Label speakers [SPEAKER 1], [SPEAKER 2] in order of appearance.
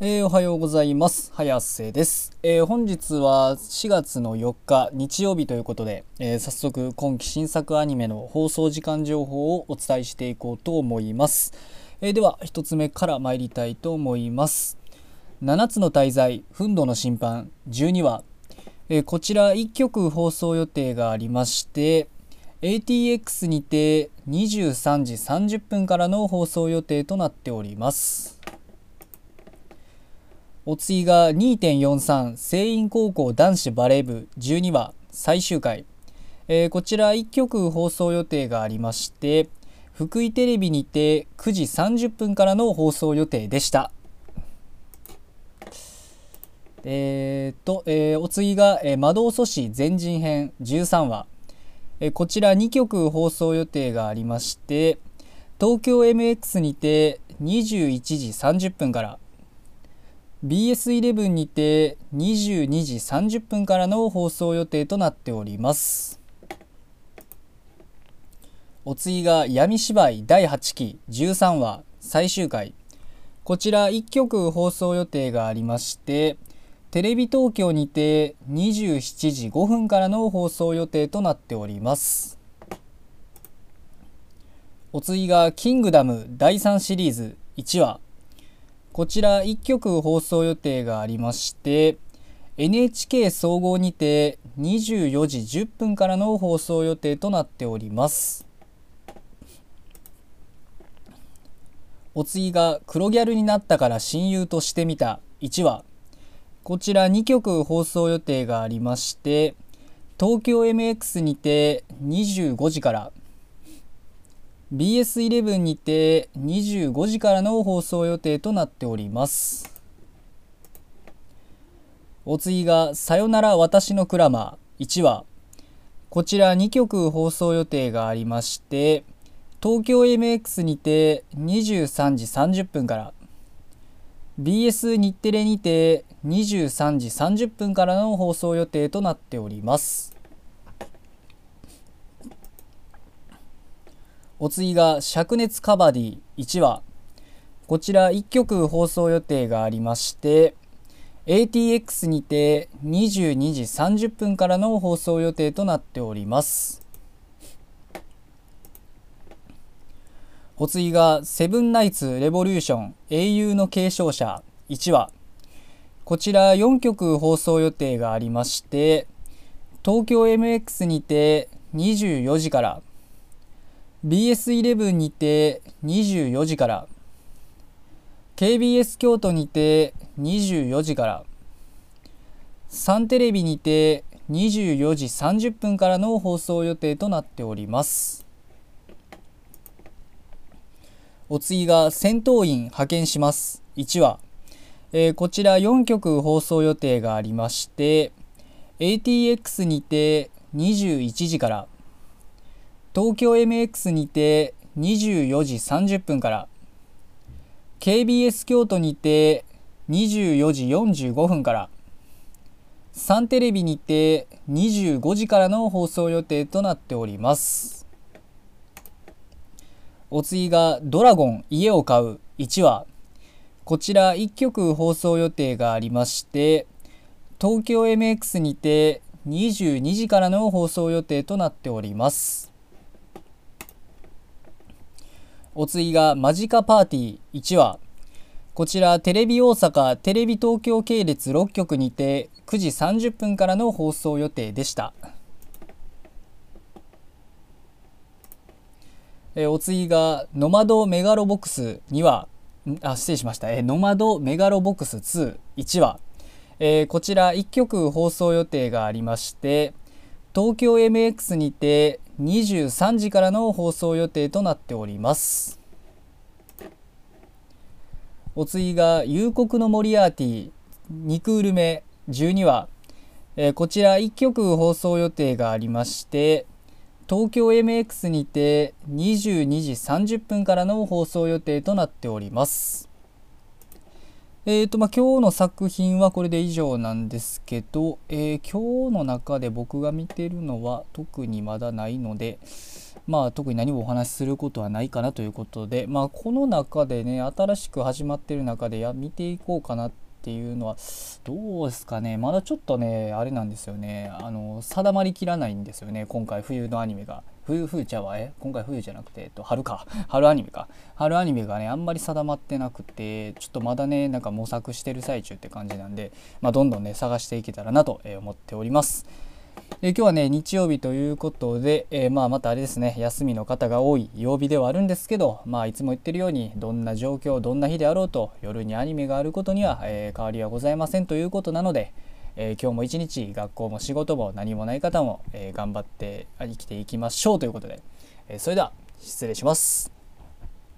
[SPEAKER 1] えーおはようございます。早瀬です、えー本日は4月の4日日曜日ということで、えー早速今期新作アニメの放送時間情報をお伝えしていこうと思います。えでは1つ目から参りたいと思います。7つの大罪憤怒の審判12話、えこちら1曲放送予定がありまして ATX にて23時30分からの放送予定となっております。お次が2.43聖院高校男子バレー部12話最終回、えーこちら1曲放送予定がありまして福井テレビにて9時30分からの放送予定でした。えーっと、えーお次が、えー魔導阻止全人編13話、えーこちら2曲放送予定がありまして東京 MX にて21時30分から BS11 にて22時30分からの放送予定となっております。お次が闇芝居第8期。13話最終回。こちら1曲放送予定がありましてテレビ東京にて27時5分からの放送予定となっております。お次が「キングダム」第3シリーズ1話。こちら1曲放送予定がありまして NHK 総合にて24時10分からの放送予定となっております。お次が「黒ギャルになったから親友としてみた」1話。こちら2曲放送予定がありまして東京 MX にて25時から BS11 にて25時からの放送予定となっております。お次が「さよなら私のクラマー」1話。こちら2曲放送予定がありまして東京 MX にて23時30分から。BS 日テレにて23時30分からの放送予定となっております。お次が灼熱カバディ1話。こちら1曲放送予定がありまして ATX にて22時30分からの放送予定となっております。お次がセブンナイツレボリューション英雄の継承者1話。こちら4曲放送予定がありまして東京 MX にて24時から BS11 にて24時から。KBS 京都にて24時から。サンテレビにて24時30分からの放送予定となっております。お次が戦闘員派遣します。1話、えーこちら4曲放送予定がありまして ATX にて21時から。東京 MX にて24時30分から KBS 京都にて24時45分からサンテレビにて25時からの放送予定となっております。お次が「ドラゴン家を買う」1話こちら1曲放送予定がありまして東京 MX にて22時からの放送予定となっております。お次がマジカパーティー1話。こちらテレビ大阪テレビ東京系列6局にて9時30分からの放送予定でした。えお次がノマドメガロボックス2話。あ失礼しました、えノマドメガロボックス21話、えーこちら1曲放送予定がありまして東京 MX にて23時からの放送予定となっております。お次が「夕刻のモリアーティ」2クール目12話、えーこちら1曲放送予定がありまして東京 MX にて22時30分からの放送予定となっております。えーとまあ、今日の作品はこれで以上なんですけど、えー、今日の中で僕が見てるのは特にまだないので、まあ、特に何もお話しすることはないかなということで、まあ、この中でね新しく始まってる中でや見ていこうかなっていうのはどうですかねまだちょっとねあれなんですよねあの定まりきらないんですよね今回冬のアニメが。冬冬ちゃうわえ今回冬じゃなくて、えっと、春か 春アニメか春アニメがねあんまり定まってなくてちょっとまだねなんか模索してる最中って感じなんで、まあ、どんどんね探していけたらなと思っております。え今日はね日曜日ということで、えー、まあまたあれですね休みの方が多い曜日ではあるんですけどまあいつも言ってるようにどんな状況どんな日であろうと夜にアニメがあることには、えー、変わりはございませんということなので、えー、今日も一日学校も仕事も何もない方も、えー、頑張って生きていきましょうということで、え、それでは失礼します。